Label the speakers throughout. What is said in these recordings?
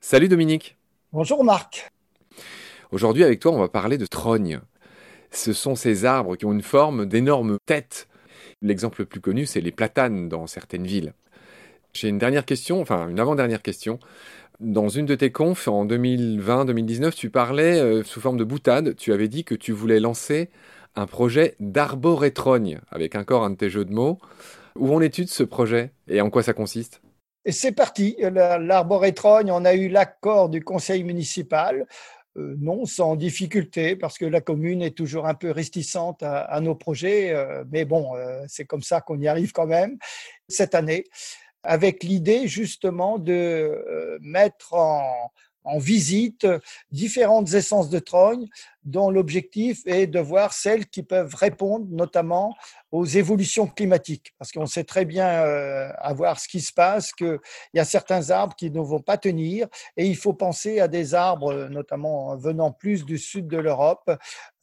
Speaker 1: Salut Dominique.
Speaker 2: Bonjour Marc.
Speaker 1: Aujourd'hui avec toi on va parler de trognes. Ce sont ces arbres qui ont une forme d'énormes têtes. L'exemple le plus connu c'est les platanes dans certaines villes. J'ai une dernière question, enfin une avant-dernière question. Dans une de tes confs en 2020-2019, tu parlais euh, sous forme de boutade, tu avais dit que tu voulais lancer un projet d'arborétrogne, avec encore un de tes jeux de mots. Où en es-tu de ce projet et en quoi ça consiste?
Speaker 2: C'est parti. L'arborétrogne, on a eu l'accord du conseil municipal. Euh, non, sans difficulté, parce que la commune est toujours un peu réticente à, nos projets. Euh, mais bon, euh, c'est comme ça qu'on y arrive quand même cette année, avec l'idée justement de mettre en, en visite différentes essences de trogne dont l'objectif est de voir celles qui peuvent répondre notamment aux évolutions climatiques. Parce qu'on sait très bien euh, à voir ce qui se passe, qu'il y a certains arbres qui ne vont pas tenir et il faut penser à des arbres, notamment venant plus du sud de l'Europe.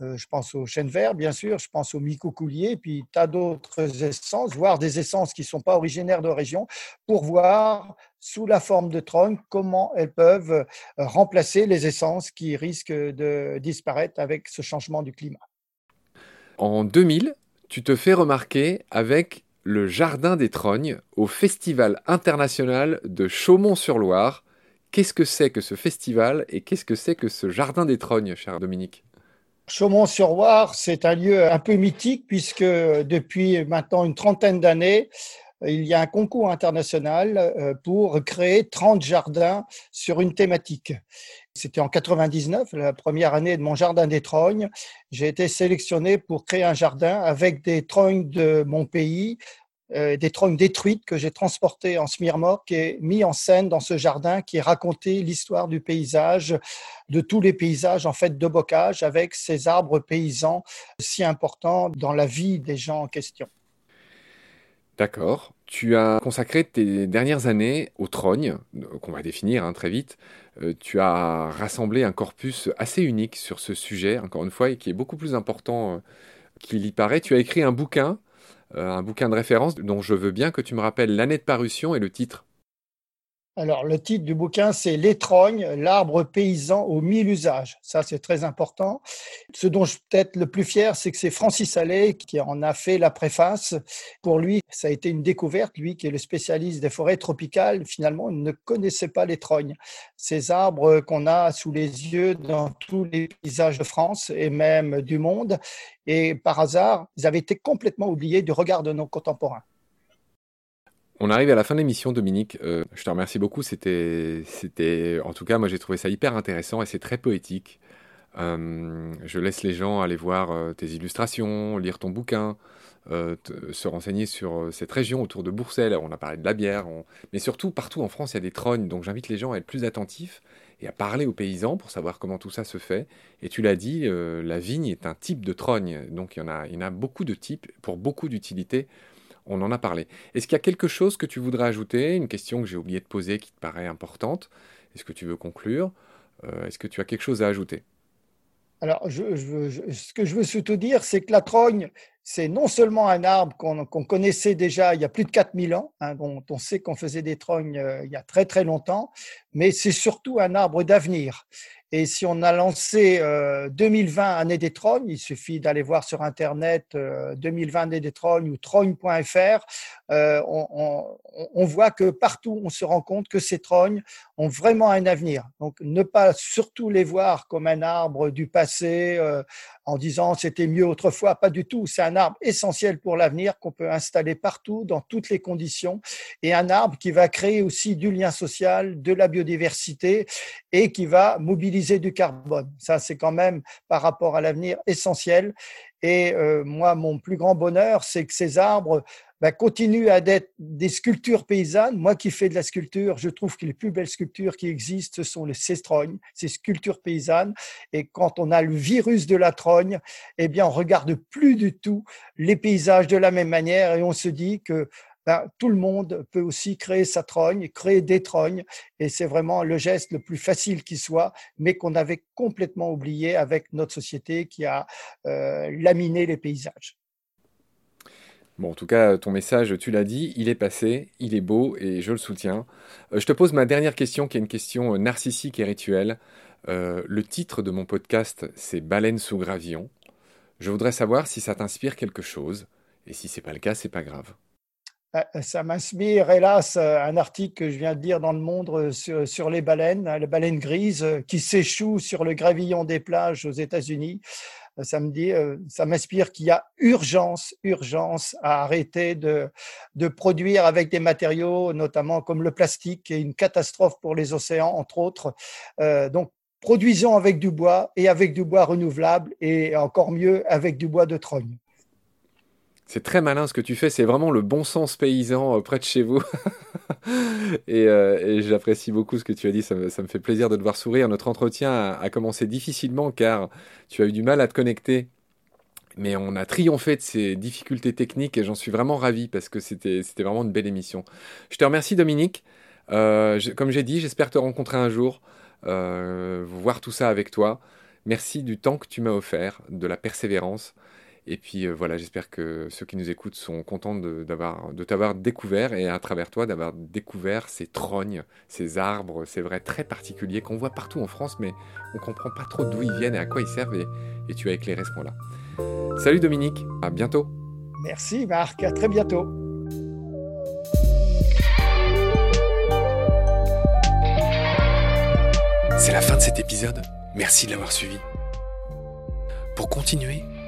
Speaker 2: Euh, je pense aux chênes verts, bien sûr, je pense aux micocouliers, puis tas d'autres essences, voire des essences qui ne sont pas originaires de région, pour voir sous la forme de trogne comment elles peuvent remplacer les essences qui risquent de disparaître avec ce changement du climat.
Speaker 1: En 2000, tu te fais remarquer avec le Jardin des Trognes au Festival international de Chaumont-sur-Loire. Qu'est-ce que c'est que ce festival et qu'est-ce que c'est que ce Jardin des Trognes, cher Dominique?
Speaker 2: Chaumont-sur-Loire, c'est un lieu un peu mythique puisque depuis maintenant une trentaine d'années, il y a un concours international euh, pour créer 30 jardins sur une thématique. C'était en 99, la première année de mon jardin des trognes. J'ai été sélectionné pour créer un jardin avec des trognes de mon pays, euh, des trognes détruites que j'ai transportées en Smirmork et mis en scène dans ce jardin qui racontait l'histoire du paysage, de tous les paysages en fait de bocage avec ces arbres paysans si importants dans la vie des gens en question.
Speaker 1: D'accord. Tu as consacré tes dernières années au trogne, qu'on va définir hein, très vite. Euh, tu as rassemblé un corpus assez unique sur ce sujet, encore une fois, et qui est beaucoup plus important euh, qu'il y paraît. Tu as écrit un bouquin, euh, un bouquin de référence dont je veux bien que tu me rappelles l'année de parution et le titre.
Speaker 2: Alors, le titre du bouquin, c'est L'étrogne, l'arbre paysan aux mille usages. Ça, c'est très important. Ce dont je suis peut-être le plus fier, c'est que c'est Francis Allais qui en a fait la préface. Pour lui, ça a été une découverte. Lui, qui est le spécialiste des forêts tropicales, finalement, il ne connaissait pas l'étrogne. Ces arbres qu'on a sous les yeux dans tous les paysages de France et même du monde. Et par hasard, ils avaient été complètement oubliés du regard de nos contemporains.
Speaker 1: On arrive à la fin de l'émission, Dominique. Euh, je te remercie beaucoup. C'était, c'était, en tout cas, moi j'ai trouvé ça hyper intéressant et c'est très poétique. Euh, je laisse les gens aller voir euh, tes illustrations, lire ton bouquin, se renseigner sur cette région autour de Bourcelles. On a parlé de la bière, mais surtout partout en France il y a des trognes. Donc j'invite les gens à être plus attentifs et à parler aux paysans pour savoir comment tout ça se fait. Et tu l'as dit, la vigne est un type de trogne. Donc il y en a, il y en a beaucoup de types pour beaucoup d'utilités on en a parlé. Est-ce qu'il y a quelque chose que tu voudrais ajouter, une question que j'ai oublié de poser qui te paraît importante? Est-ce que tu veux conclure? Euh, Est-ce que tu as quelque chose à ajouter?
Speaker 2: Alors, ce que je veux surtout dire, c'est que la trogne, c'est non seulement un arbre qu'on connaissait déjà il y a plus de 4000 ans, hein, dont on sait qu'on faisait des trognes euh, il y a très très longtemps, mais c'est surtout un arbre d'avenir. Et si on a lancé 2020 euh, année des trognes, il suffit d'aller voir sur Internet 2020 euh, année des trognes ou trogne.fr, euh, on, voit que partout on se rend compte que ces trognes ont vraiment un avenir. Donc ne pas surtout les voir comme un arbre du passé en disant c'était mieux autrefois, pas du tout. C'est un arbre essentiel pour l'avenir qu'on peut installer partout, dans toutes les conditions, et un arbre qui va créer aussi du lien social, de la biodiversité et qui va mobiliser du carbone. Ça, c'est quand même par rapport à l'avenir essentiel. Et euh, moi, mon plus grand bonheur, c'est que ces arbres bah, continuent à être des sculptures paysannes. Moi qui fais de la sculpture, je trouve que les plus belles sculptures qui existent, ce sont les cestrognes, ces sculptures paysannes. Et quand on a le virus de la trogne, eh bien, on regarde plus du tout les paysages de la même manière et on se dit que ben, tout le monde peut aussi créer sa trogne, créer des trognes, et c'est vraiment le geste le plus facile qui soit, mais qu'on avait complètement oublié avec notre société qui a euh, laminé les paysages.
Speaker 1: Bon, en tout cas, ton message, tu l'as dit, il est passé, il est beau et je le soutiens. Euh, je te pose ma dernière question qui est une question euh, narcissique et rituelle. Le titre de mon podcast, c'est Baleine sous gravillon. Je voudrais savoir si ça t'inspire quelque chose. Et si c'est pas le cas, c'est pas grave.
Speaker 2: Ça m'inspire, hélas, un article que je viens de lire dans Le Monde sur, sur les baleines, les baleines grises qui s'échouent sur le gravillon des plages aux États-Unis ça euh, ça m'inspire qu'il y a urgence, urgence à arrêter de, de produire avec des matériaux, notamment comme le plastique, qui est une catastrophe pour les océans, entre autres. Euh, donc, produisons avec du bois et avec du bois renouvelable et encore mieux avec du bois de trogne.
Speaker 1: C'est très malin ce que tu fais, c'est vraiment le bon sens paysan euh, près de chez vous. Euh, et, j'apprécie beaucoup ce que tu as dit, ça me, fait plaisir de te voir sourire. Notre entretien a, commencé difficilement car tu as eu du mal à te connecter. Mais on a triomphé de ces difficultés techniques et j'en suis vraiment ravi parce que c'était vraiment une belle émission. Je te remercie Dominique. Euh, comme j'ai dit, j'espère te rencontrer un jour, voir tout ça avec toi. Merci du temps que tu m'as offert, de la persévérance. Et puis euh, voilà, j'espère que ceux qui nous écoutent sont contents de, de t'avoir découvert et à travers toi d'avoir découvert ces trognes, ces arbres, c'est vrai, très particuliers qu'on voit partout en France, mais on comprend pas trop d'où ils viennent et à quoi ils servent. Et, et tu as éclairé ce point-là. Salut Dominique, à bientôt.
Speaker 2: Merci Marc, à très bientôt.
Speaker 1: C'est la fin de cet épisode. Merci de l'avoir suivi. Pour continuer,